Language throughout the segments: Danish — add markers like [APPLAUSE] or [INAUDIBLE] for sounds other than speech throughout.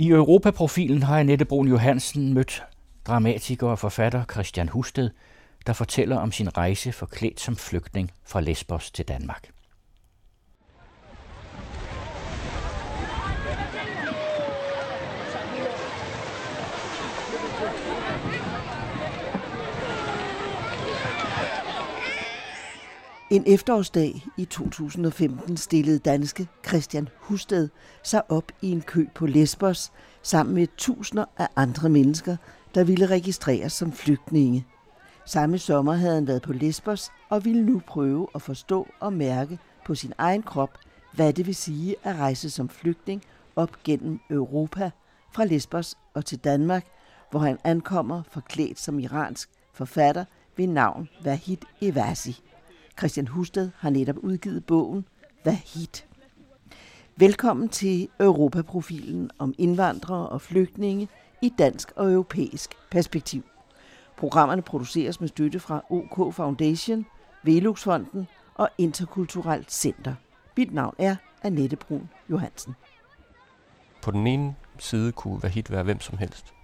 I Europaprofilen har Annette Brun Johansen mødt dramatiker og forfatter Christian Husted, der fortæller om sin rejse forklædt som flygtning fra Lesbos til Danmark. En efterårsdag i 2015 stillede danske Christian Husted sig op i en kø på Lesbos sammen med tusinder af andre mennesker, der ville registreres som flygtninge. Samme sommer havde han været på Lesbos og ville nu prøve at forstå og mærke på sin egen krop, hvad det vil sige at rejse som flygtning op gennem Europa fra Lesbos og til Danmark, hvor han ankommer forklædt som iransk forfatter ved navn Vahid Evasi. Christian Husted har netop udgivet bogen Vahid. Velkommen til Europaprofilen om indvandrere og flygtninge i dansk og europæisk perspektiv. Programmerne produceres med støtte fra OK Foundation, Veluxfonden og Interkulturelt Center. Mit navn er Annette Brun Johansen. På den ene side kunne Vahid være hvem som helst.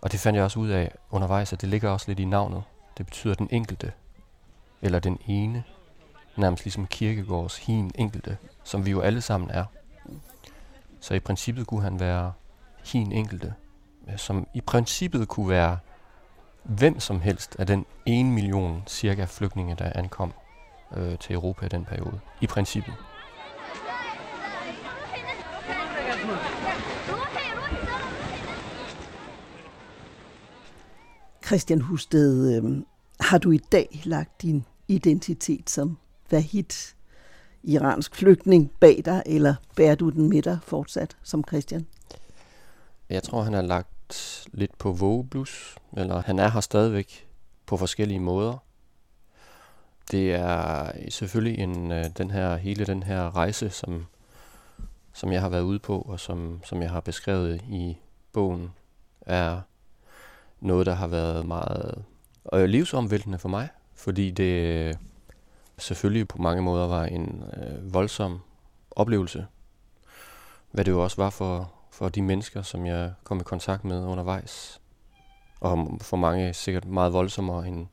Og det fandt jeg også ud af undervejs, at det ligger også lidt i navnet. Det betyder den enkelte, eller den ene, nærmest ligesom kirkegårds hin enkelte, som vi jo alle sammen er. Så i princippet kunne han være hin enkelte, øh, som i princippet kunne være hvem som helst af den 1 million cirka flygtninge, der ankom øh, til Europa i den periode. I princippet. Christian Husted, øh, har du i dag lagt din identitet som Vahid, iransk flygtning, bag dig, eller bærer du den med dig fortsat som Christian? Jeg tror, han har lagt lidt på vågeblus, eller han er her stadigvæk på forskellige måder. Det er selvfølgelig en, øh, den her, hele den her rejse, som, som jeg har været ude på, og som, som jeg har beskrevet i bogen, er noget, der har været meget øh, livsomvæltende for mig fordi det øh, selvfølgelig på mange måder var en øh, voldsom oplevelse. Hvad det jo også var for, for de mennesker, som jeg kom i kontakt med undervejs. Og for mange sikkert meget voldsommere, end,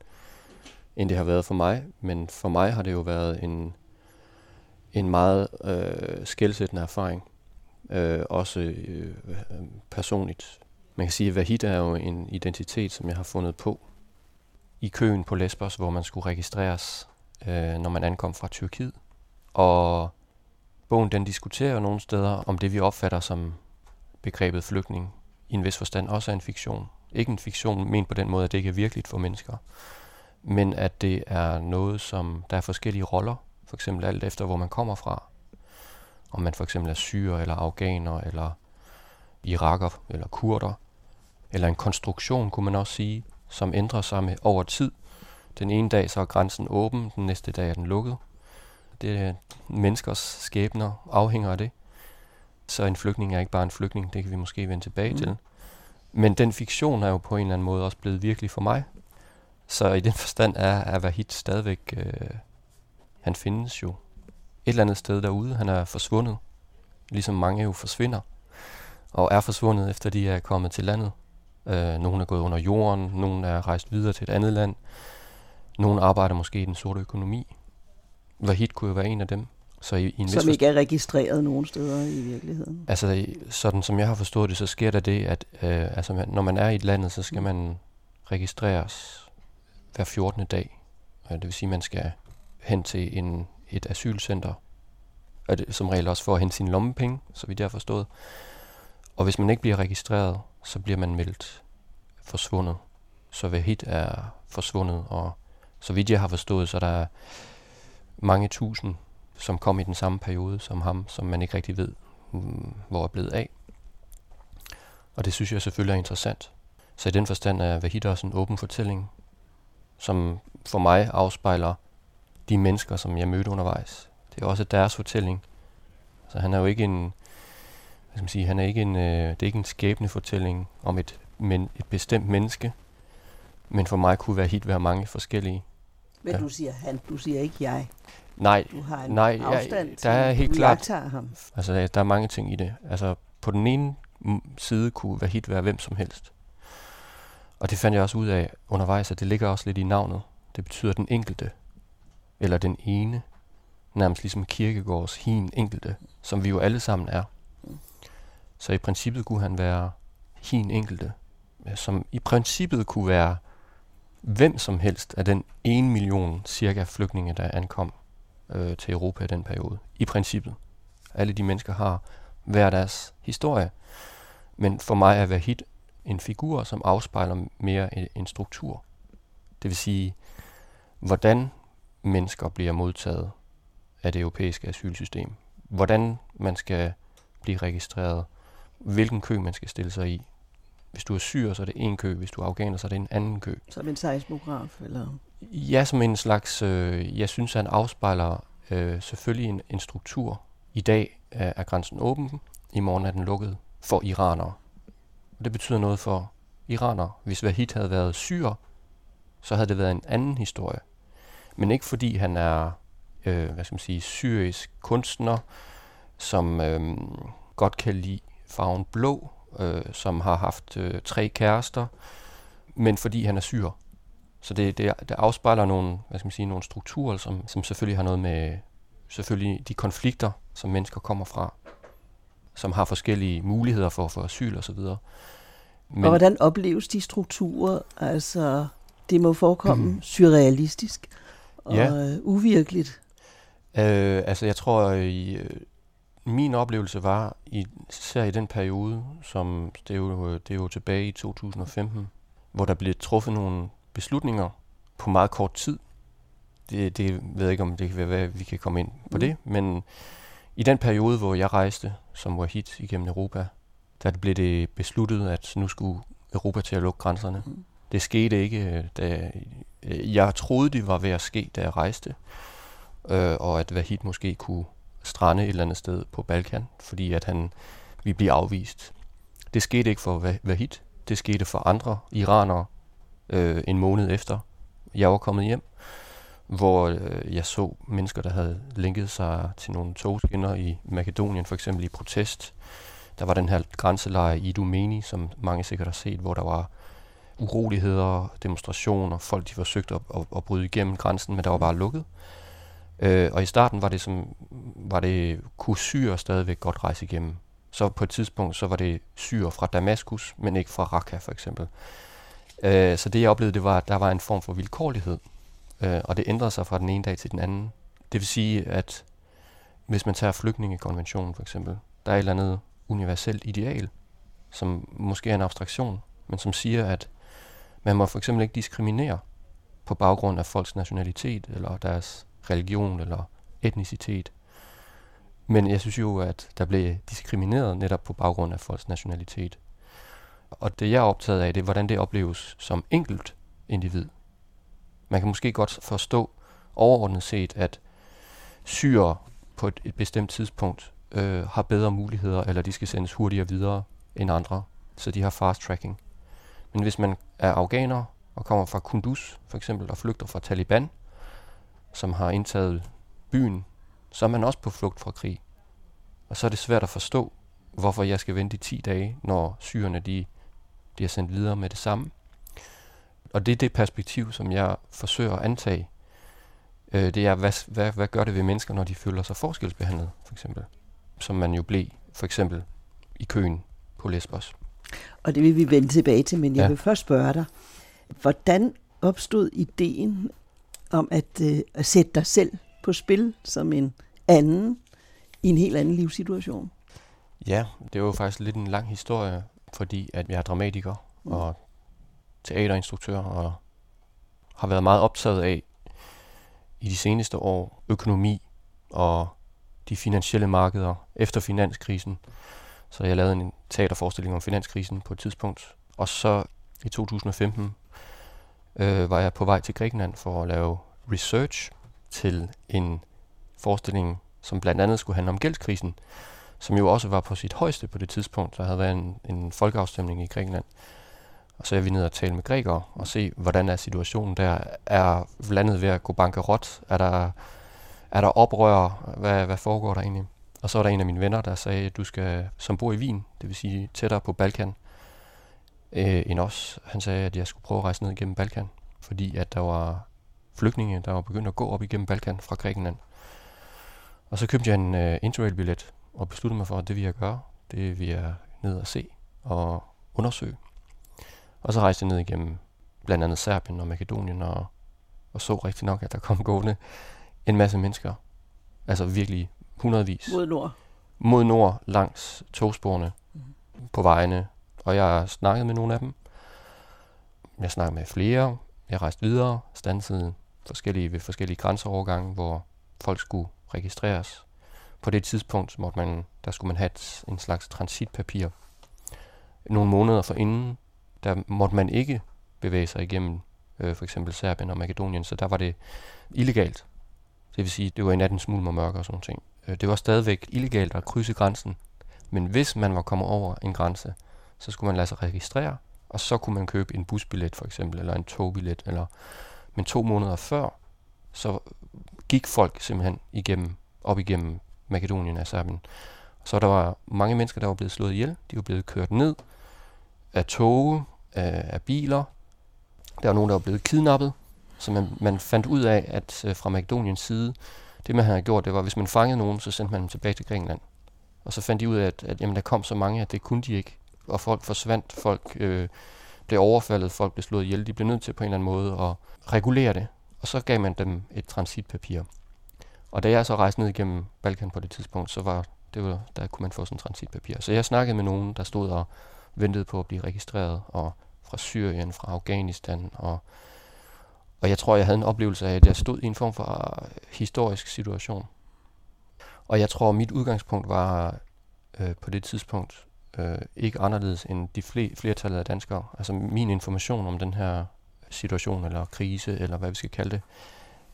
end det har været for mig. Men for mig har det jo været en, en meget øh, skældsættende erfaring. Øh, også øh, personligt. Man kan sige, at Vahid er jo en identitet, som jeg har fundet på i køen på Lesbos, hvor man skulle registreres, øh, når man ankom fra Tyrkiet. Og bogen den diskuterer nogle steder om det, vi opfatter som begrebet flygtning, i en vis forstand også er en fiktion. Ikke en fiktion ment på den måde, at det ikke er virkeligt for mennesker, men at det er noget, som der er forskellige roller, for eksempel alt efter, hvor man kommer fra. Om man for eksempel er syrer, eller afghaner, eller iraker, eller kurder, eller en konstruktion, kunne man også sige, som ændrer sig med over tid. Den ene dag så er grænsen åben, den næste dag er den lukket. Det er menneskers skæbner afhænger af det. Så en flygtning er ikke bare en flygtning, det kan vi måske vende tilbage mm. til. Men den fiktion er jo på en eller anden måde også blevet virkelig for mig. Så i den forstand er, er Vahid stadigvæk, øh, han findes jo et eller andet sted derude. Han er forsvundet, ligesom mange jo forsvinder, og er forsvundet efter de er kommet til landet. Øh, nogle er gået under jorden, nogle er rejst videre til et andet land. Nogle arbejder måske i den sorte økonomi. Vahid kunne jo være en af dem. Så i, i en som ikke er registreret nogen steder i virkeligheden. Altså, sådan som jeg har forstået det, så sker der det, at øh, altså, når man er i et land, så skal man registreres hver 14. dag. Det vil sige, at man skal hen til en, et asylcenter, og det, som regel også for at hente sine lommepenge, så vidt jeg har forstået. Og hvis man ikke bliver registreret, så bliver man meldt forsvundet. Så Vahid er forsvundet, og så vidt jeg har forstået, så er der mange tusind, som kom i den samme periode som ham, som man ikke rigtig ved, mm, hvor er blevet af. Og det synes jeg selvfølgelig er interessant. Så i den forstand er Vahid også en åben fortælling, som for mig afspejler de mennesker, som jeg mødte undervejs. Det er også deres fortælling. Så han er jo ikke en, skal man sige, han er ikke en, øh, det er ikke en skæbne fortælling om et, men, et bestemt menneske, men for mig kunne være hit være mange forskellige. Men ja. du siger han, du siger ikke jeg. Nej, du har en nej afstand jeg, der er helt klart, ham. Altså, der er mange ting i det. Altså, på den ene side kunne Vahid være hvem som helst. Og det fandt jeg også ud af undervejs, at det ligger også lidt i navnet. Det betyder den enkelte, eller den ene, nærmest ligesom kirkegårds hin enkelte, som vi jo alle sammen er. Så i princippet kunne han være hin enkelte, som i princippet kunne være hvem som helst af den 1 million cirka flygtninge, der ankom øh, til Europa i den periode. I princippet. Alle de mennesker har hver deres historie. Men for mig er Vahid en figur, som afspejler mere en, en struktur. Det vil sige, hvordan mennesker bliver modtaget af det europæiske asylsystem. Hvordan man skal blive registreret. Hvilken kø man skal stille sig i. Hvis du er syr, så er det en kø. Hvis du er afghaner, så er det en anden kø. Som en seismograf? Eller? Ja, som en slags... Øh, jeg synes, han afspejler øh, selvfølgelig en, en struktur. I dag er, er grænsen åben. I morgen er den lukket for iranere. Og det betyder noget for iranere. Hvis Vahid havde været syr, så havde det været en anden historie. Men ikke fordi han er, øh, hvad skal man sige, syrisk kunstner, som øh, godt kan lide farven blå, øh, som har haft øh, tre kærester, men fordi han er syr. Så det, det, det afspejler nogle, hvad skal man sige, nogle strukturer, som, som selvfølgelig har noget med selvfølgelig de konflikter, som mennesker kommer fra, som har forskellige muligheder for at få asyl og så videre. Men, og hvordan opleves de strukturer? Altså, det må forekomme mm. surrealistisk og ja. øh, uvirkeligt. Øh, altså, jeg tror, i, øh, min oplevelse var, i, især i den periode, som det er, jo, det er jo tilbage i 2015, hvor der blev truffet nogle beslutninger på meget kort tid. Det, det ved jeg ikke, om det kan være, vi kan komme ind på mm. det, men i den periode, hvor jeg rejste som Wahid igennem Europa, der blev det besluttet, at nu skulle Europa til at lukke grænserne. Mm. Det skete ikke, da jeg troede, det var ved at ske, da jeg rejste, øh, og at Wahid måske kunne strande et eller andet sted på Balkan, fordi at han vi bliver afvist. Det skete ikke for Vahid, det skete for andre iranere øh, en måned efter, jeg var kommet hjem, hvor øh, jeg så mennesker, der havde linket sig til nogle togskinner i Makedonien, for eksempel i protest. Der var den her grænselejr i Idumeni, som mange sikkert har set, hvor der var uroligheder, demonstrationer, folk de forsøgte at, at, at bryde igennem grænsen, men der var bare lukket. Øh, Øh, og i starten var det som var det kunne syre stadigvæk godt rejse igennem. Så på et tidspunkt så var det syre fra Damaskus, men ikke fra Raqqa for eksempel. Øh, så det jeg oplevede, det var, at der var en form for vilkårlighed, øh, og det ændrede sig fra den ene dag til den anden. Det vil sige, at hvis man tager flygtningekonventionen for eksempel, der er et eller andet universelt ideal, som måske er en abstraktion, men som siger, at man må for eksempel ikke diskriminere på baggrund af folks nationalitet, eller deres religion, eller etnicitet. Men jeg synes jo, at der blev diskrimineret netop på baggrund af folks nationalitet. Og det jeg er optaget af, det er, hvordan det opleves som enkelt individ. Man kan måske godt forstå overordnet set, at syre på et, et bestemt tidspunkt øh, har bedre muligheder, eller de skal sendes hurtigere videre end andre, så de har fast tracking. Men hvis man er afghaner og kommer fra Kunduz for eksempel og flygter fra Taliban, som har indtaget byen, så er man også på flugt fra krig. Og så er det svært at forstå, hvorfor jeg skal vente i 10 dage, når syrerne de bliver sendt videre med det samme. Og det er det perspektiv, som jeg forsøger at antage. Øh, det er, hvad, hvad, hvad gør det ved mennesker, når de føler sig forskelsbehandlet, for eksempel? Som man jo blev, for eksempel, i køen på Lesbos. Og det vil vi vende tilbage til, men jeg ja. vil først spørge dig, hvordan opstod ideen om at, øh, at sætte dig selv på spil som en anden i en helt anden livssituation? Ja, det er jo faktisk lidt en lang historie, fordi at jeg er dramatiker mm. og teaterinstruktør og har været meget optaget af i de seneste år økonomi og de finansielle markeder efter finanskrisen. Så jeg lavede en teaterforestilling om finanskrisen på et tidspunkt. Og så i 2015 øh, var jeg på vej til Grækenland for at lave research til en forestilling, som blandt andet skulle handle om gældskrisen, som jo også var på sit højeste på det tidspunkt. Der havde været en, en folkeafstemning i Grækenland. Og så er vi nede og tale med grækere og se, hvordan er situationen der. Er landet ved at gå bankerot? Er der, er der oprør? Hvad, hvad foregår der egentlig? Og så var der en af mine venner, der sagde, at du skal, som bor i Wien, det vil sige tættere på Balkan, øh, end os. Han sagde, at jeg skulle prøve at rejse ned igennem Balkan, fordi at der var flygtninge, der var begyndt at gå op igennem Balkan fra Grækenland. Og så købte jeg en uh, interrail-billet og besluttede mig for, at det vil jeg gøre. Det vil jeg ned og se og undersøge. Og så rejste jeg ned igennem blandt andet Serbien og Makedonien og, og så rigtig nok, at der kom gående en masse mennesker. Altså virkelig hundredvis. Mod nord. Mod nord langs togsporene mm. på vejene. Og jeg har snakket med nogle af dem. Jeg snakkede med flere. Jeg rejste videre, stansede forskellige, ved forskellige grænseovergange, hvor folk skulle registreres. På det tidspunkt måtte man, der skulle man have en slags transitpapir. Nogle måneder forinden, der måtte man ikke bevæge sig igennem øh, for eksempel Serbien og Makedonien, så der var det illegalt. Det vil sige, det var i natten smule med mørke og sådan ting. Øh, det var stadigvæk illegalt at krydse grænsen, men hvis man var kommet over en grænse, så skulle man lade sig registrere, og så kunne man købe en busbillet for eksempel, eller en togbillet, eller men to måneder før, så gik folk simpelthen igennem, op igennem Makedonien altså, og Serbien. Så der var mange mennesker, der var blevet slået ihjel. De var blevet kørt ned af toge, af, af biler. Der var nogen, der var blevet kidnappet. Så man, man fandt ud af, at øh, fra Makedoniens side, det man havde gjort, det var, at hvis man fangede nogen, så sendte man dem tilbage til Grækenland. Og så fandt de ud af, at, at jamen, der kom så mange, at det kunne de ikke. Og folk forsvandt, folk øh, blev overfaldet, folk blev slået ihjel. De blev nødt til på en eller anden måde at regulere det. Og så gav man dem et transitpapir. Og da jeg så rejste ned igennem Balkan på det tidspunkt, så var det var, der kunne man få sådan et transitpapir. Så jeg snakkede med nogen, der stod og ventede på at blive registreret, og fra Syrien, fra Afghanistan, og, og jeg tror, jeg havde en oplevelse af, at jeg stod i en form for øh, historisk situation. Og jeg tror, mit udgangspunkt var øh, på det tidspunkt øh, ikke anderledes end de fle- flertallet af danskere. Altså min information om den her situation, eller krise, eller hvad vi skal kalde det,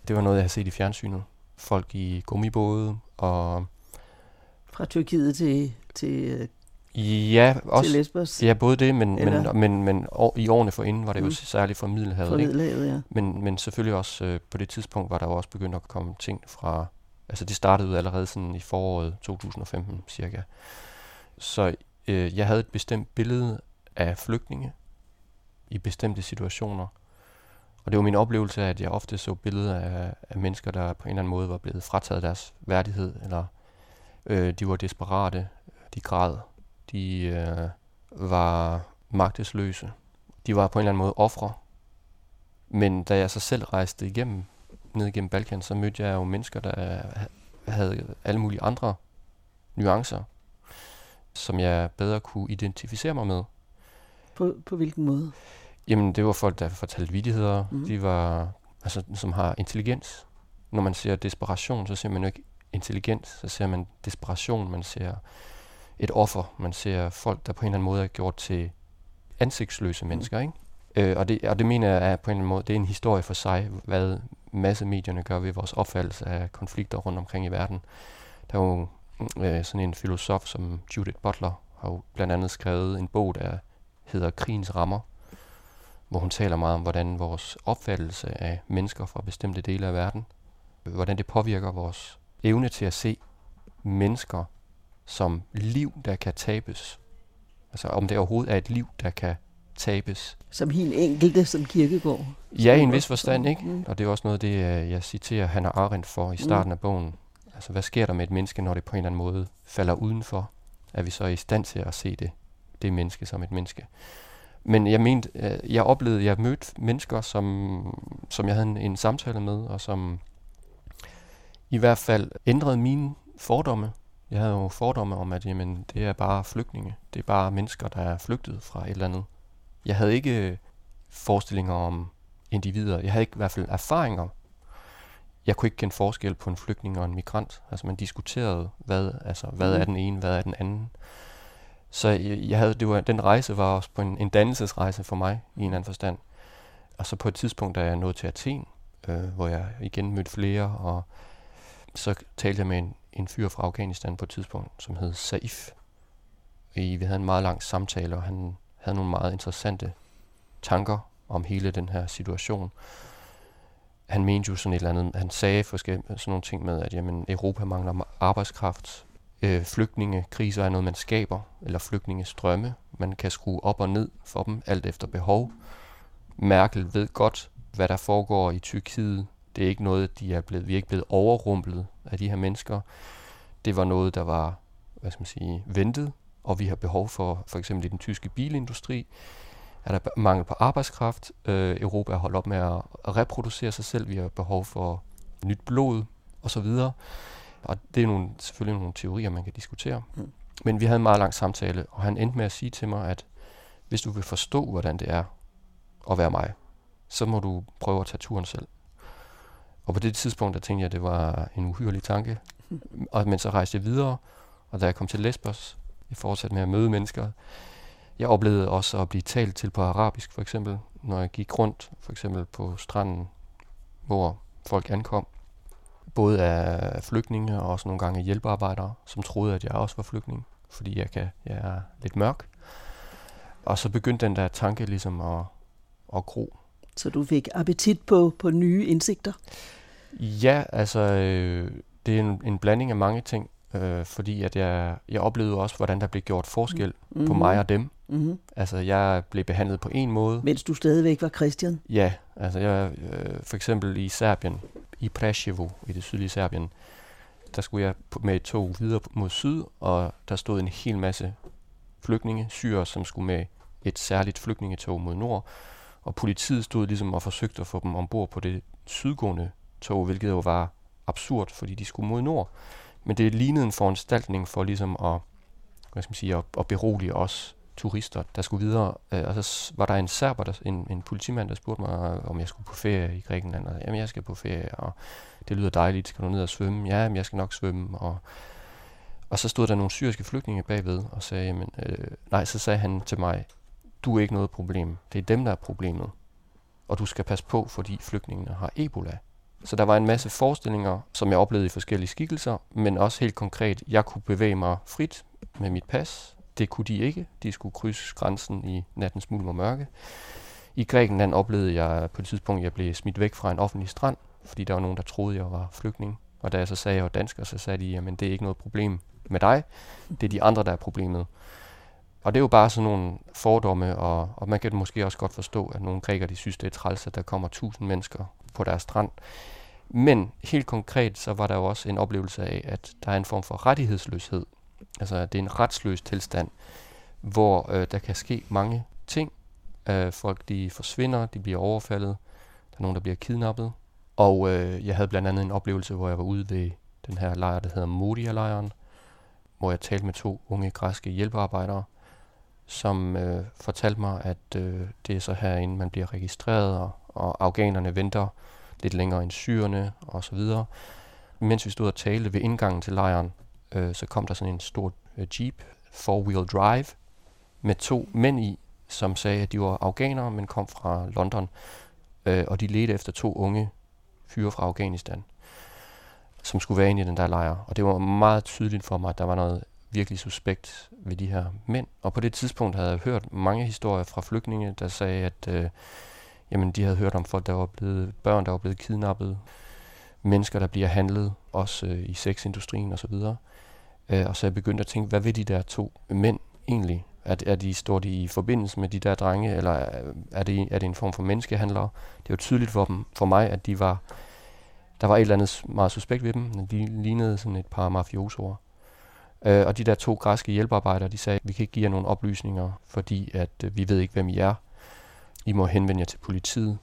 det var noget, jeg havde set i fjernsynet. Folk i gummibåde, og... Fra Tyrkiet til, til Ja, også, til Lesbos? Ja, både det, men, men, men, men år, i årene forinden var det mm. jo særligt fra Middelhavet. Fra Middelhavet, ja. Men, men selvfølgelig også øh, på det tidspunkt var der jo også begyndt at komme ting fra... Altså det startede allerede sådan i foråret 2015 cirka. Så øh, jeg havde et bestemt billede af flygtninge i bestemte situationer. Og det var min oplevelse at jeg ofte så billeder af, af mennesker, der på en eller anden måde var blevet frataget deres værdighed, eller øh, de var desperate, de græd, de øh, var magtesløse. De var på en eller anden måde ofre. Men da jeg så selv rejste igennem, ned igennem Balkan, så mødte jeg jo mennesker, der havde alle mulige andre nuancer, som jeg bedre kunne identificere mig med. På, på hvilken måde? Jamen, det var folk, der fortalte vidigheder. Mm. De var, altså, som har intelligens. Når man ser desperation, så ser man jo ikke intelligens, så ser man desperation, man ser et offer, man ser folk, der på en eller anden måde er gjort til ansigtsløse mm. mennesker, ikke? Øh, og, det, og det mener jeg er på en eller anden måde, det er en historie for sig, hvad massemedierne gør ved vores opfattelse af konflikter rundt omkring i verden. Der er jo øh, sådan en filosof som Judith Butler, har jo blandt andet skrevet en bog, der hedder Krigens Rammer, hvor hun taler meget om, hvordan vores opfattelse af mennesker fra bestemte dele af verden, hvordan det påvirker vores evne til at se mennesker som liv, der kan tabes. Altså om det overhovedet er et liv, der kan tabes. Som helt enkelte, som kirkegård. Ja, i en vis forstand, ikke? Og det er også noget, det jeg citerer Hannah Arendt for i starten mm. af bogen. Altså, hvad sker der med et menneske, når det på en eller anden måde falder udenfor? Er vi så i stand til at se det, det menneske som et menneske? Men jeg mente, øh, jeg oplevede, jeg mødte mennesker, som, som jeg havde en, en samtale med, og som i hvert fald ændrede mine fordomme. Jeg havde jo fordomme om, at jamen, det er bare flygtninge. Det er bare mennesker, der er flygtet fra et eller andet. Jeg havde ikke øh, forestillinger om individer. Jeg havde ikke i hvert fald erfaringer jeg kunne ikke kende forskel på en flygtning og en migrant. Altså man diskuterede, hvad, altså, hvad er mm. den ene, hvad er den anden. Så jeg, jeg havde, det var, den rejse var også på en, en dannelsesrejse for mig, i en anden forstand. Og så på et tidspunkt, da jeg nåede til Athen, øh, hvor jeg igen mødte flere, og så talte jeg med en, en fyr fra Afghanistan på et tidspunkt, som hed Saif. I, vi havde en meget lang samtale, og han havde nogle meget interessante tanker om hele den her situation han mente jo sådan et eller andet, han sagde forskellige, sådan nogle ting med, at jamen, Europa mangler arbejdskraft, øh, flygtningekriser er noget, man skaber, eller flygtningestrømme. Man kan skrue op og ned for dem, alt efter behov. Merkel ved godt, hvad der foregår i Tyrkiet. Det er ikke noget, de er blevet, vi er ikke blevet overrumplet af de her mennesker. Det var noget, der var hvad skal man sige, ventet, og vi har behov for, for eksempel i den tyske bilindustri, er der mangel på arbejdskraft. Øh, Europa er holdt op med at reproducere sig selv. Vi har behov for nyt blod osv. Og det er nogle, selvfølgelig nogle teorier, man kan diskutere. Mm. Men vi havde en meget lang samtale, og han endte med at sige til mig, at hvis du vil forstå, hvordan det er at være mig, så må du prøve at tage turen selv. Og på det tidspunkt, der tænkte jeg, at det var en uhyrelig tanke. [LAUGHS] Og, men så rejste jeg videre, og da jeg kom til Lesbos, jeg fortsatte med at møde mennesker. Jeg oplevede også at blive talt til på arabisk, for eksempel, når jeg gik rundt, for eksempel på stranden, hvor folk ankom. Både af flygtninge og også nogle gange hjælpearbejdere, som troede, at jeg også var flygtning, fordi jeg, kan, jeg er lidt mørk. Og så begyndte den der tanke ligesom at, at gro. Så du fik appetit på, på nye indsigter? Ja, altså øh, det er en, en blanding af mange ting øh, fordi at jeg, jeg oplevede også, hvordan der blev gjort forskel mm-hmm. på mig og dem. Mm-hmm. Altså, jeg blev behandlet på en måde. Mens du stadigvæk var Christian? Ja, altså jeg, øh, for eksempel i Serbien, i Preševo, i det sydlige Serbien, der skulle jeg med et tog videre mod syd, og der stod en hel masse flygtninge, syre, som skulle med et særligt flygtningetog mod nord, og politiet stod ligesom og forsøgte at få dem ombord på det sydgående tog, hvilket jo var absurd, fordi de skulle mod nord. Men det lignede en foranstaltning for ligesom at, hvad skal man sige, at, at berolige os turister, der skulle videre. Øh, og så var der en serber, der, en, en politimand, der spurgte mig, øh, om jeg skulle på ferie i Grækenland. Og jamen, jeg skal på ferie, og det lyder dejligt. Skal du ned og svømme? Ja, men jeg skal nok svømme. Og, og så stod der nogle syriske flygtninge bagved og sagde, jamen, øh, nej, så sagde han til mig, du er ikke noget problem. Det er dem, der er problemet. Og du skal passe på, fordi flygtningene har Ebola. Så der var en masse forestillinger, som jeg oplevede i forskellige skikkelser, men også helt konkret, jeg kunne bevæge mig frit med mit pas. Det kunne de ikke. De skulle krydse grænsen i nattens mulm og mørke. I Grækenland oplevede jeg på et tidspunkt, at jeg blev smidt væk fra en offentlig strand, fordi der var nogen, der troede, jeg var flygtning. Og da jeg så sagde, at jeg var dansker, så sagde de, jamen det er ikke noget problem med dig. Det er de andre, der er problemet. Og det er jo bare sådan nogle fordomme, og, og man kan måske også godt forstå, at nogle grækere de synes, det er træls, at der kommer tusind mennesker på deres strand. Men helt konkret, så var der jo også en oplevelse af, at der er en form for rettighedsløshed. Altså, det er en retsløs tilstand, hvor øh, der kan ske mange ting. Øh, folk, de forsvinder, de bliver overfaldet. Der er nogen, der bliver kidnappet. Og øh, jeg havde blandt andet en oplevelse, hvor jeg var ude ved den her lejr, der hedder Modia-lejren, hvor jeg talte med to unge græske hjælpearbejdere, som øh, fortalte mig, at øh, det er så herinde, man bliver registreret, og, og afghanerne venter lidt længere end syrerne osv. Mens vi stod og talte ved indgangen til lejren, øh, så kom der sådan en stor øh, jeep, four-wheel drive, med to mænd i, som sagde, at de var afghanere, men kom fra London, øh, og de ledte efter to unge fyre fra Afghanistan, som skulle være inde i den der lejr. Og det var meget tydeligt for mig, at der var noget virkelig suspekt ved de her mænd. Og på det tidspunkt havde jeg hørt mange historier fra flygtninge, der sagde, at øh, jamen, de havde hørt om folk, der var blevet, børn, der var blevet kidnappet, mennesker, der bliver handlet, også øh, i sexindustrien osv. Øh, og så jeg begyndte at tænke, hvad vil de der to mænd egentlig? Er, er de, står de i forbindelse med de der drenge, eller er det, er det en form for menneskehandlere? Det var tydeligt for, dem, for mig, at de var, der var et eller andet meget suspekt ved dem. De lignede sådan et par mafiosoer. Øh, og de der to græske hjælpearbejdere, de sagde, vi kan ikke give jer nogle oplysninger, fordi at øh, vi ved ikke, hvem I er. I må henvende jer til politiet.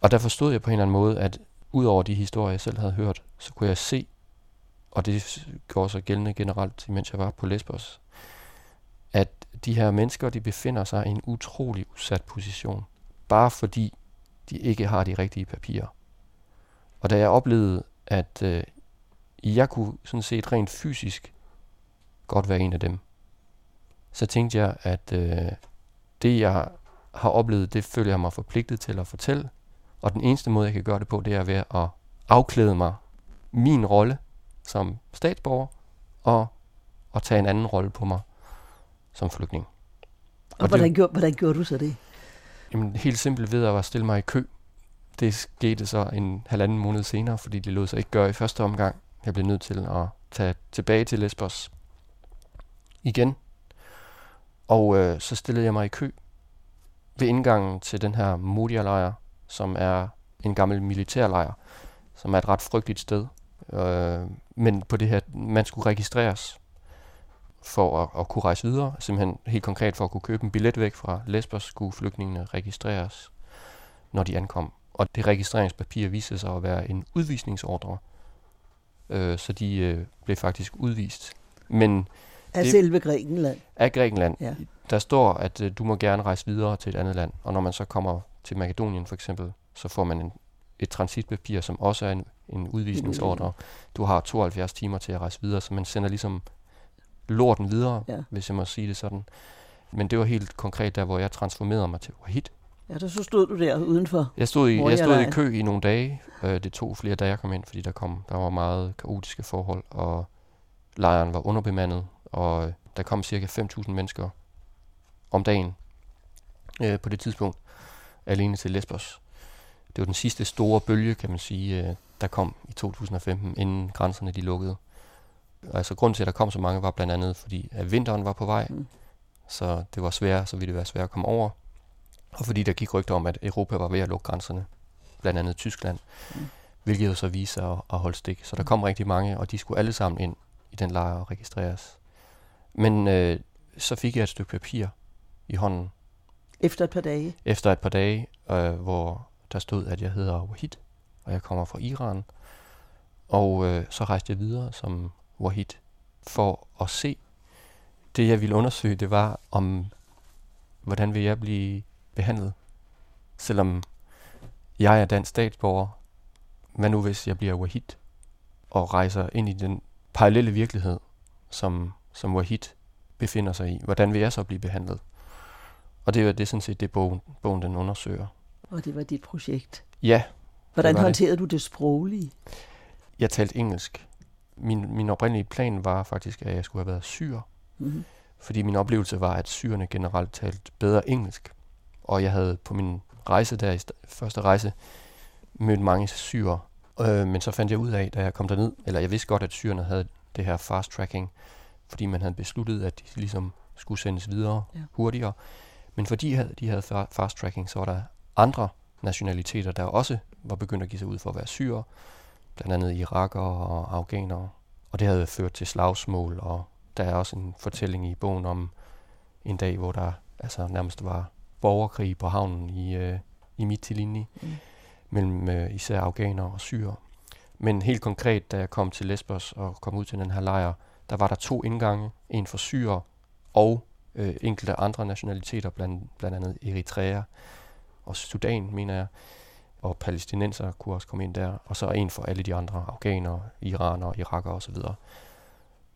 Og der forstod jeg på en eller anden måde, at ud over de historier, jeg selv havde hørt, så kunne jeg se, og det går så gældende generelt, mens jeg var på Lesbos, at de her mennesker, de befinder sig i en utrolig udsat position, bare fordi de ikke har de rigtige papirer. Og da jeg oplevede, at øh, jeg kunne sådan set rent fysisk godt være en af dem, så tænkte jeg, at øh, det jeg har oplevet, det føler jeg mig forpligtet til at fortælle. Og den eneste måde, jeg kan gøre det på, det er ved at afklæde mig min rolle som statsborger, og at tage en anden rolle på mig som flygtning. Og, og hvordan, det, gjorde, hvordan gjorde du så det? Jamen, helt simpelt ved at stille mig i kø. Det skete så en halvanden måned senere, fordi det lod sig ikke gøre i første omgang. Jeg blev nødt til at tage tilbage til Lesbos igen. Og øh, så stillede jeg mig i kø ved indgangen til den her Modia-lejr, som er en gammel militærlejr, som er et ret frygteligt sted. Øh, men på det her, man skulle registreres for at, at kunne rejse videre. Simpelthen helt konkret for at kunne købe en billet væk fra Lesbos, skulle flygtningene registreres, når de ankom. Og det registreringspapir viste sig at være en udvisningsordre, øh, så de øh, blev faktisk udvist. Men af det, selve Grækenland? Af Grækenland. Ja. Der står, at øh, du må gerne rejse videre til et andet land, og når man så kommer til Makedonien for eksempel, så får man en, et transitpapir, som også er en, en udvisningsordre. Du har 72 timer til at rejse videre, så man sender ligesom lorten videre, ja. hvis jeg må sige det sådan. Men det var helt konkret der, hvor jeg transformerede mig til Wahid. Ja, der så stod du der udenfor. Jeg stod i, jeg stod i kø i nogle dage. Øh, det tog flere dage, jeg kom ind, fordi der, kom, der var meget kaotiske forhold, og lejren var underbemandet, og der kom cirka 5.000 mennesker om dagen øh, på det tidspunkt, alene til Lesbos. Det var den sidste store bølge, kan man sige, øh, der kom i 2015, inden grænserne de lukkede. Altså grunden til, at der kom så mange, var blandt andet, fordi at vinteren var på vej, mm. så det var svært, så ville det være svært at komme over. Og fordi der gik rygter om, at Europa var ved at lukke grænserne, blandt andet Tyskland, mm. hvilket jo så viste sig at, at holde stik. Så der kom rigtig mange, og de skulle alle sammen ind i den lejr og registreres. Men øh, så fik jeg et stykke papir i hånden. Efter et par dage? Efter et par dage, øh, hvor der stod, at jeg hedder Wahid, og jeg kommer fra Iran. Og øh, så rejste jeg videre som Wahid for at se. Det jeg ville undersøge, det var om, hvordan vil jeg blive behandlet, selvom jeg er dansk statsborger. Hvad nu hvis jeg bliver Wahid og rejser ind i den parallelle virkelighed, som, som Wahid befinder sig i? Hvordan vil jeg så blive behandlet? Og det er det sådan set det, bogen, bogen den undersøger. Og det var dit projekt? Ja. Hvordan håndterede det. du det sproglige? Jeg talte engelsk. Min, min oprindelige plan var faktisk, at jeg skulle have været syr. Mm-hmm. Fordi min oplevelse var, at syrerne generelt talte bedre engelsk. Og jeg havde på min rejse der, i første rejse, mødt mange syre. Øh, men så fandt jeg ud af, da jeg kom derned, eller jeg vidste godt, at syrerne havde det her fast tracking, fordi man havde besluttet, at de ligesom skulle sendes videre ja. hurtigere. Men fordi de havde fast tracking, så var der andre nationaliteter, der også var begyndt at give sig ud for at være syre, blandt andet iraker og afghanere. Og det havde ført til slagsmål, og der er også en fortælling i bogen om en dag, hvor der altså nærmest var borgerkrig på havnen i, øh, i Mytilini, mm. mellem øh, især afghanere og syre. Men helt konkret, da jeg kom til Lesbos og kom ud til den her lejr, der var der to indgange, en for syre og øh, enkelte andre nationaliteter, blandt, blandt andet Eritrea og Sudan, mener jeg, og palæstinenser kunne også komme ind der, og så en for alle de andre, afghanere, iranere, irakere osv.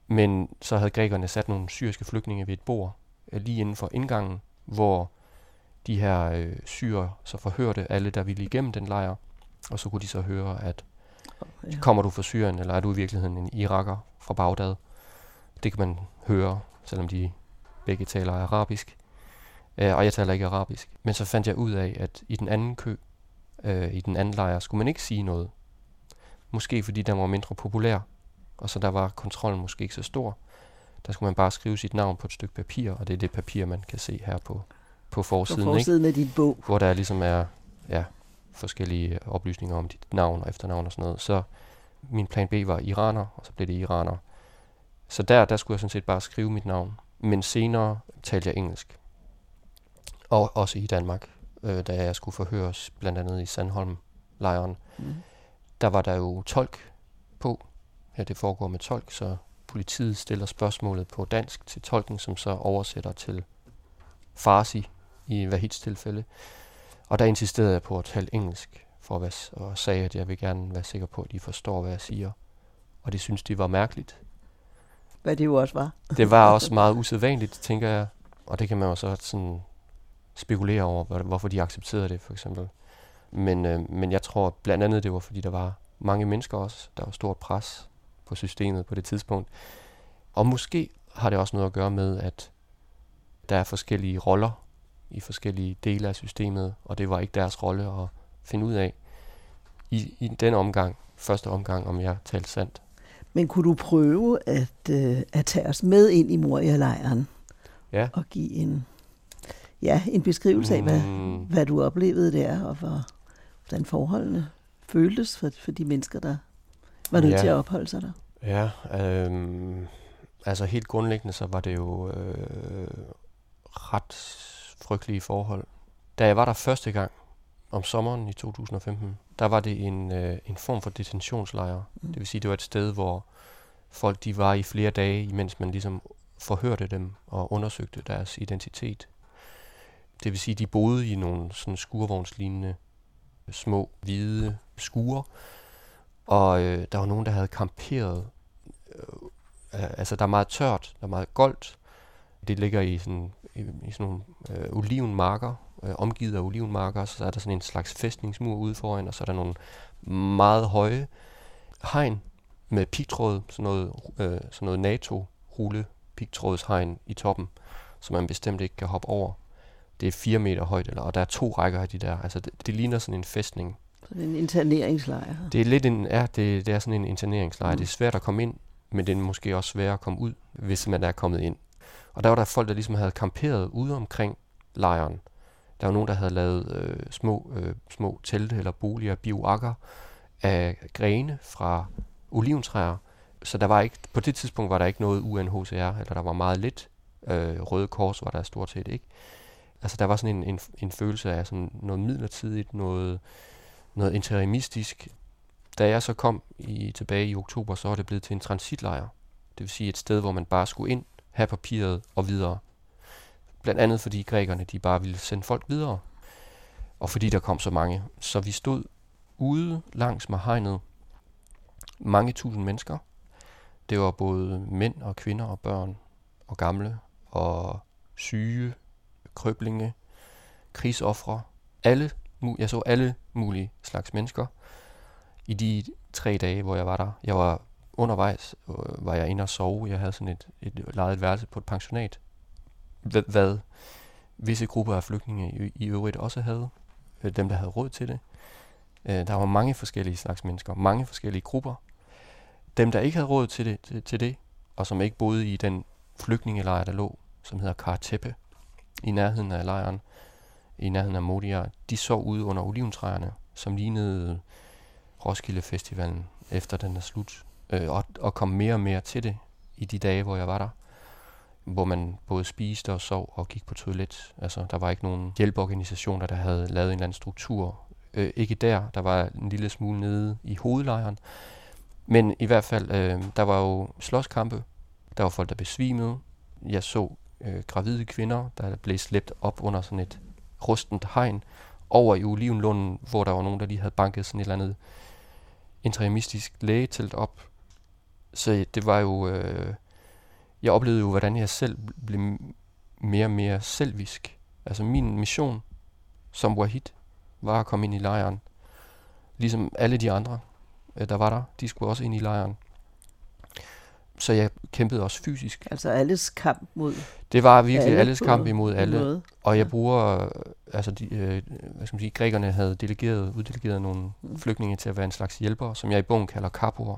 Men så havde grækerne sat nogle syriske flygtninge ved et bord øh, lige inden for indgangen, hvor de her øh, syre så forhørte alle, der ville igennem den lejr, og så kunne de så høre, at kommer du fra Syrien, eller er du i virkeligheden en iraker fra Bagdad? Det kan man høre, selvom de begge taler arabisk. Øh, og jeg taler ikke arabisk. Men så fandt jeg ud af, at i den anden kø, øh, i den anden lejr, skulle man ikke sige noget. Måske fordi den var mindre populær, og så der var kontrollen måske ikke så stor. Der skulle man bare skrive sit navn på et stykke papir, og det er det papir, man kan se her på, på forsiden. På forsiden ikke? af dit bog. Hvor der ligesom er ja, forskellige oplysninger om dit navn og efternavn og sådan noget. Så min plan B var iraner, og så blev det iraner. Så der, der skulle jeg sådan set bare skrive mit navn. Men senere talte jeg engelsk. Og også i Danmark, øh, da jeg skulle forhøres, blandt andet i Sandholm-lejren. Mm. Der var der jo tolk på. Ja, det foregår med tolk, så politiet stiller spørgsmålet på dansk til tolken, som så oversætter til farsi i Wahids tilfælde. Og der insisterede jeg på at tale engelsk, for at og sagde, at jeg vil gerne være sikker på, at de forstår, hvad jeg siger. Og det synes de var mærkeligt. Hvad det jo også var. [LAUGHS] det var også meget usædvanligt, tænker jeg. Og det kan man jo så sådan spekulere over, hvorfor de accepterede det, for eksempel. Men, øh, men jeg tror blandt andet, det var, fordi der var mange mennesker også. Der var stort pres på systemet på det tidspunkt. Og måske har det også noget at gøre med, at der er forskellige roller i forskellige dele af systemet, og det var ikke deres rolle at finde ud af i, i den omgang, første omgang, om jeg talte sandt. Men kunne du prøve at, øh, at tage os med ind i Moria-lejren? Ja. Og give en, ja, en beskrivelse af, hvad, Mm. hvad du oplevede der, og hvor, hvordan forholdene føltes for, for de mennesker, der var nødt Ja. til at opholde sig der. Ja, øhm, altså helt grundlæggende, så var det jo øh, ret frygtelige forhold. Da jeg var der første gang om sommeren i 2015, der var det en, øh, en form for detentionslejr. Mm. Det vil sige, det var et sted, hvor folk de var i flere dage, imens man ligesom forhørte dem og undersøgte deres identitet. Det vil sige, de boede i nogle sådan skurvognslignende små hvide skure, og øh, der var nogen, der havde kamperet. Øh, altså, der er meget tørt, der er meget goldt. Det ligger i sådan, i, i sådan nogle øh, olivenmarker, øh, omgivet af olivenmarker, så er der sådan en slags fæstningsmur ude foran, og så er der nogle meget høje hegn med pigtråd, sådan noget, øh, sådan noget NATO-rulle pigtrådshegn i toppen, som man bestemt ikke kan hoppe over. Det er fire meter højt, eller, og der er to rækker af de der. Altså, det, det ligner sådan en fæstning. Så det er en interneringslejr. Det er lidt en, ja, det, det er sådan en interneringslejr. Mm. Det er svært at komme ind, men det er måske også svært at komme ud, hvis man er kommet ind. Og der var der folk, der ligesom havde kamperet ude omkring lejren. Der var nogen, der havde lavet øh, små, øh, små telte eller boliger, bioakker af grene fra oliventræer. Så der var ikke, på det tidspunkt var der ikke noget UNHCR, eller der var meget lidt. Øh, Røde Kors var der stort set ikke. Altså der var sådan en, en, en følelse af sådan noget midlertidigt, noget, noget interimistisk. Da jeg så kom i, tilbage i oktober, så var det blevet til en transitlejr. Det vil sige et sted, hvor man bare skulle ind, have papiret og videre. Blandt andet fordi grækerne de bare ville sende folk videre. Og fordi der kom så mange. Så vi stod ude langs med hegnet. Mange tusind mennesker. Det var både mænd og kvinder og børn og gamle og syge, krøblinge, krigsoffre. Alle, jeg så alle mulige slags mennesker i de tre dage, hvor jeg var der. Jeg var undervejs, øh, var jeg inde og sove. Jeg havde sådan et, et lejet værelse på et pensionat. Hvad, visse grupper af flygtninge i, i øvrigt også havde. Øh, dem, der havde råd til det. Øh, Der var mange forskellige slags mennesker, mange forskellige grupper. Dem, der ikke havde råd til det, til, til det og som ikke boede i den flygtningelejr, der lå, som hedder Karteppe, i nærheden af lejren, i nærheden af Modia, de sov ude under oliventræerne, som lignede Roskilde Festivalen, efter den er slut. Øh, og, og kom mere og mere til det i de dage, hvor jeg var der. Hvor man både spiste og sov og gik på toilet. Altså, der var ikke nogen hjælpeorganisationer, der havde lavet en eller anden struktur. Øh, ikke der, der var en lille smule nede i hovedlejren. Men i hvert fald, øh, der var jo slåskampe. Der var folk, der besvimede. Jeg så øh, gravide kvinder, der blev slæbt op under sådan et rustent hegn over i Olivenlunden, hvor der var nogen, der lige havde banket sådan et eller andet interimistisk lægetelt op. Så det var jo... Øh, jeg oplevede jo, hvordan jeg selv blev mere og mere selvisk. Altså min mission som Wahid var at komme ind i lejren. Ligesom alle de andre, øh, der var der, de skulle også ind i lejren. Så jeg kæmpede også fysisk. Altså alles kamp mod Det var virkelig alle alles kamp imod alle. måde. Og jeg bruger, øh, altså de, øh, hvad skal man sige, grækerne havde delegeret, uddelegeret nogle Mm. flygtninge til at være en slags hjælpere, som jeg i bogen kalder kapoer.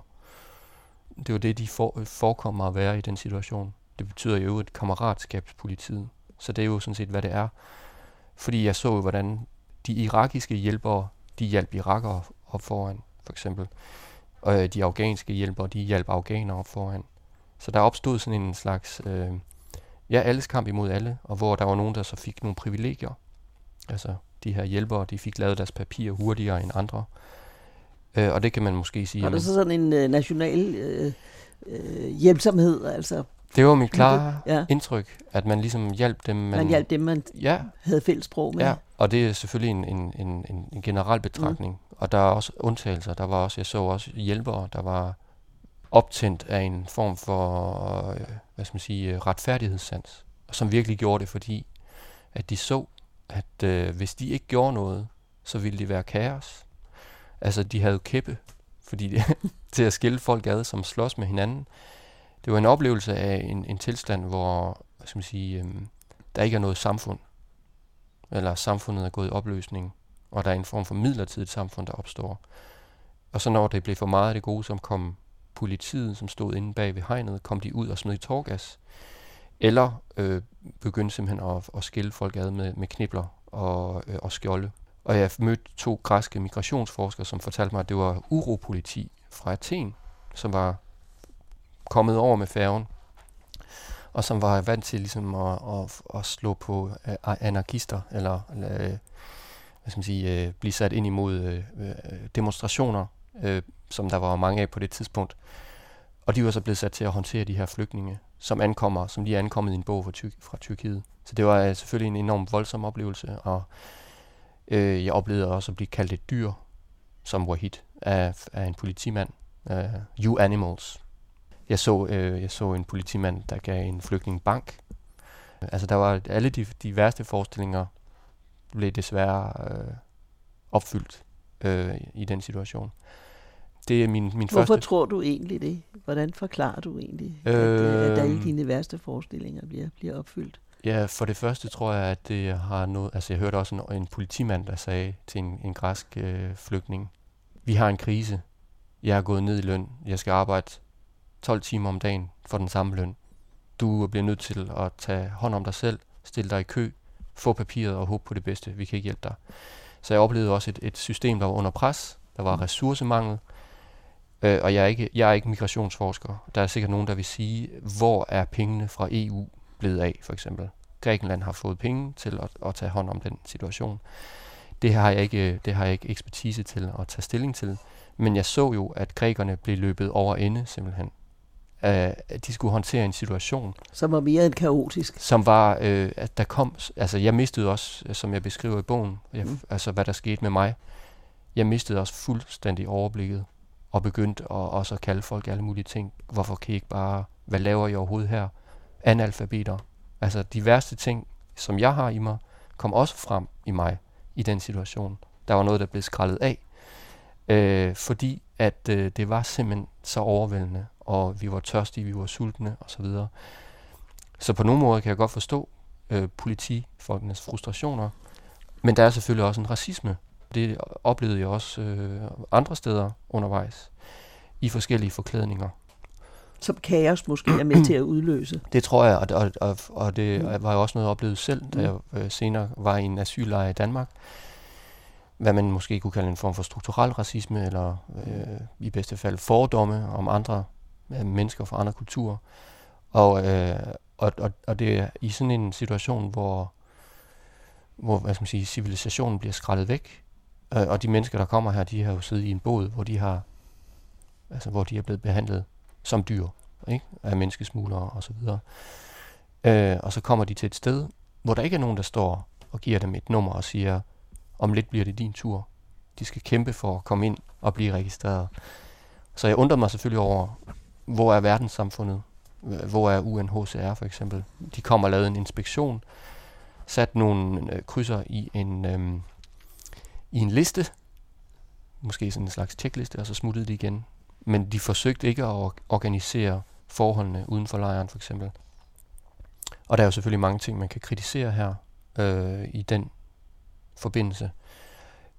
Det var det, de for, øh, forekommer at være i den situation. Det betyder jo et kammeratskabspolitiet. Så det er jo sådan set, hvad det er. Fordi jeg så jo, hvordan de irakiske hjælpere, de hjalp irakere op foran, for eksempel. Og øh, de afghanske hjælpere, de hjalp afghanere op foran. Så der opstod sådan en slags, øh, ja, alles kamp imod alle, og hvor der var nogen, der så fik nogle privilegier. Altså, de her hjælpere, de fik lavet deres papirer hurtigere end andre. Øh, og det kan man måske sige, Var der jamen, så sådan en øh, national øh, øh, hjælpsomhed, altså det var mit klare ja, indtryk, at man ligesom hjalp dem. Man, man hjalp dem, man Ja, havde fælles sprog med. ja, og det er selvfølgelig en, en, en, en, en generel betragtning. Mm. Og der er også undtagelser. Der var også, jeg så også hjælpere, der var optændt af en form for, øh, hvad skal man sige, øh, retfærdighedssans, som virkelig gjorde det, fordi at de så, at øh, hvis de ikke gjorde noget, så ville det være kaos. Altså, de havde kæppe, fordi det, [LAUGHS] til at skille folk ad, som slås med hinanden. Det var en oplevelse af en, en tilstand, hvor, hvad skal man sige, øhm, der ikke er noget samfund, eller samfundet er gået i opløsning, og der er en form for midlertidigt samfund, der opstår. Og så når det blev for meget af det gode, som kom politiet, som stod inde bag ved hegnet, kom de ud og smed i torgas. Eller øh, begyndte simpelthen at, at skille folk ad med, med knibler og, øh, og skjolde. Og jeg mødte to græske migrationsforskere, som fortalte mig, at det var uropoliti fra Athen, som var kommet over med færgen, og som var vant til ligesom at, at, at slå på øh, anarkister, eller eller hvad skal man sige, øh, blive sat ind imod uh, demonstrationer, som der var mange af på det tidspunkt. Og de var så blevet sat til at håndtere de her flygtninge, som ankommer, som lige er ankommet i en bog fra, Ty- fra Tyrkiet. Så det var uh, selvfølgelig en enorm voldsom oplevelse, og uh, jeg oplevede også at blive kaldt et dyr, som Wahid, af, af en politimand. Uh, you animals, jeg så, øh, jeg så en politimand, der gav en flygtning bank. Altså der var alle de, de værste forestillinger blev desværre øh, opfyldt øh, i den situation. Det er min, min Hvorfor første... Tror du egentlig det? Hvordan forklarer du egentlig, øh, at, at alle øhm. dine værste forestillinger bliver, bliver opfyldt? Ja, for det første tror jeg, at det har noget... Altså jeg hørte også en, en politimand, der sagde til en, en græsk øh, flygtning, vi har en krise. Jeg er gået ned i løn. Jeg skal arbejde 12 timer om dagen for den samme løn. Du bliver nødt til at tage hånd om dig selv, stille dig i kø, få papiret og håbe på det bedste. Vi kan ikke hjælpe dig. Så jeg oplevede også et, et system, der var under pres. Der var ressourcemangel. Øh, og jeg er, ikke, jeg er ikke migrationsforsker. Der er sikkert nogen, der vil sige, hvor er pengene fra EU blevet af, for eksempel. Grækenland har fået penge til at, at tage hånd om den situation. Det har, jeg ikke, det har jeg ikke ekspertise til at tage stilling til. Men jeg så jo, at grækerne blev løbet over ende simpelthen at de skulle håndtere en situation. Som var mere end kaotisk. Som var, øh, at der kom, altså jeg mistede også, som jeg beskriver i bogen, jeg, mm. altså hvad der skete med mig, jeg mistede også fuldstændig overblikket, og begyndte at, også at kalde folk alle mulige ting. Hvorfor kan I ikke bare, hvad laver I overhovedet her? Analfabeter. Altså de værste ting, som jeg har i mig, kom også frem i mig i den situation. Der var noget, der blev skrællet af, øh, fordi at øh, det var simpelthen så overvældende og vi var tørstige, vi var sultne osv. Så, så på nogle måder kan jeg godt forstå øh, politifolkenes frustrationer, men der er selvfølgelig også en racisme. Det oplevede jeg også øh, andre steder undervejs, i forskellige forklædninger. Som kaos måske er med til at udløse. [CLEARS THROAT] Det tror jeg, og, og, og, og det mm. var jo også noget, jeg oplevede selv, da jeg øh, senere var i en asyllejr i Danmark. Hvad man måske kunne kalde en form for strukturel racisme, eller øh, i bedste fald fordomme om andre mennesker fra andre kulturer. Og, øh, og, og, og det er i sådan en situation, hvor, hvor hvad skal man sige, civilisationen bliver skrællet væk, øh, og de mennesker, der kommer her, de har jo siddet i en båd, hvor de har altså hvor de er blevet behandlet som dyr, ikke? af menneskesmuglere og så videre. Øh, og så kommer de til et sted, hvor der ikke er nogen, der står og giver dem et nummer og siger, om lidt bliver det din tur. De skal kæmpe for at komme ind og blive registreret. Så jeg undrer mig selvfølgelig over, hvor er verdenssamfundet? Hvor er UNHCR for eksempel? De kommer og lavede en inspektion, sat nogle øh, krydser i en, øh, i en liste, måske sådan en slags tjekliste, og så smuttede de igen. Men de forsøgte ikke at organisere forholdene uden for lejren for eksempel. Og der er jo selvfølgelig mange ting, man kan kritisere her øh, i den forbindelse.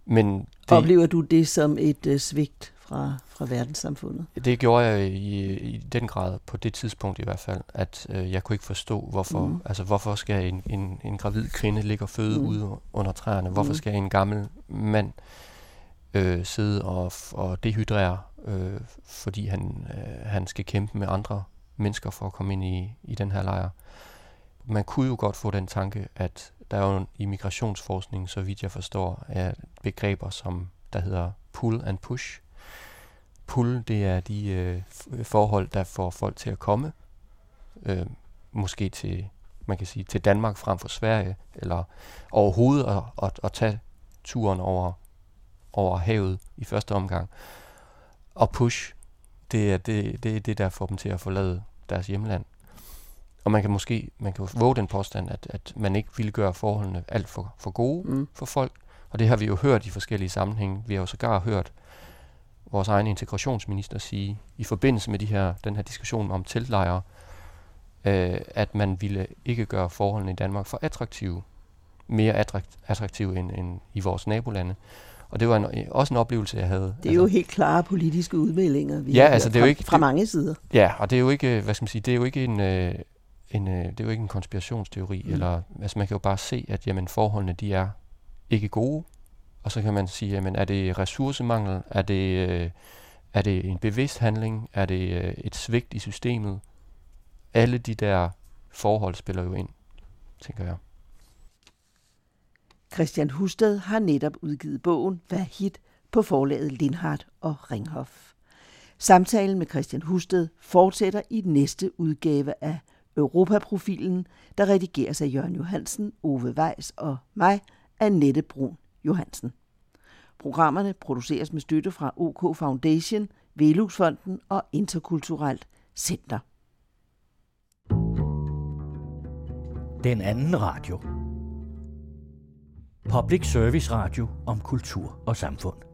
Men det, Oplever du det som et øh, svigt fra, fra verdenssamfundet? Det gjorde jeg i, i den grad, på det tidspunkt i hvert fald, at øh, jeg kunne ikke forstå, hvorfor, mm. altså, hvorfor skal en, en, en gravid kvinde ligge og føde mm. ude under træerne? Hvorfor mm. skal en gammel mand øh, øh, sidde og, og dehydrere, øh, fordi han, øh, han skal kæmpe med andre mennesker for at komme ind i, i den her lejr? Man kunne jo godt få den tanke, at der er jo i migrationsforskning, så vidt jeg forstår, er begreber som der hedder pull and push, pull, det er de øh, forhold, der får folk til at komme. Øh, måske til, man kan sige, til Danmark frem for Sverige, eller overhovedet at, at, at tage turen over, over havet i første omgang. Og push, det er det, det, er det, der får dem til at forlade deres hjemland. Og man kan måske man kan våge den påstand, at, at man ikke ville gøre forholdene alt for, for gode mm. for folk. Og det har vi jo hørt i forskellige sammenhænge. Vi har jo sågar hørt vores egen integrationsminister sige, i forbindelse med de her, den her diskussion om teltlejre, øh, at man ville ikke gøre forholdene i Danmark for attraktive, mere attrakt, attraktive end, end i vores nabolande. Og det var en, også en oplevelse, jeg havde. Det er altså, jo helt klare politiske udmeldinger, vi ja, altså, det er fra, jo ikke, fra mange sider. Ja, og det er jo ikke, hvad skal man sige, det er jo ikke en, øh, en, øh, det er jo ikke en konspirationsteori, mm. eller altså man kan jo bare se, at jamen, forholdene de er ikke gode, og så kan man sige, jamen, er det ressourcemangel, er det, øh, er det en bevidst handling, er det øh, et svigt i systemet? Alle de der forhold spiller jo ind, tænker jeg. Christian Husted har netop udgivet bogen Hvad hit på forlaget Lindhardt og Ringhof. Samtalen med Christian Husted fortsætter i næste udgave af Europaprofilen, der redigeres af Jørgen Johansen, Ove Weiss og mig, Annette Brun Johansen. Programmerne produceres med støtte fra OK Foundation, Veluxfonden og Interkulturelt Center. Den anden radio. Public Service Radio om kultur og samfund.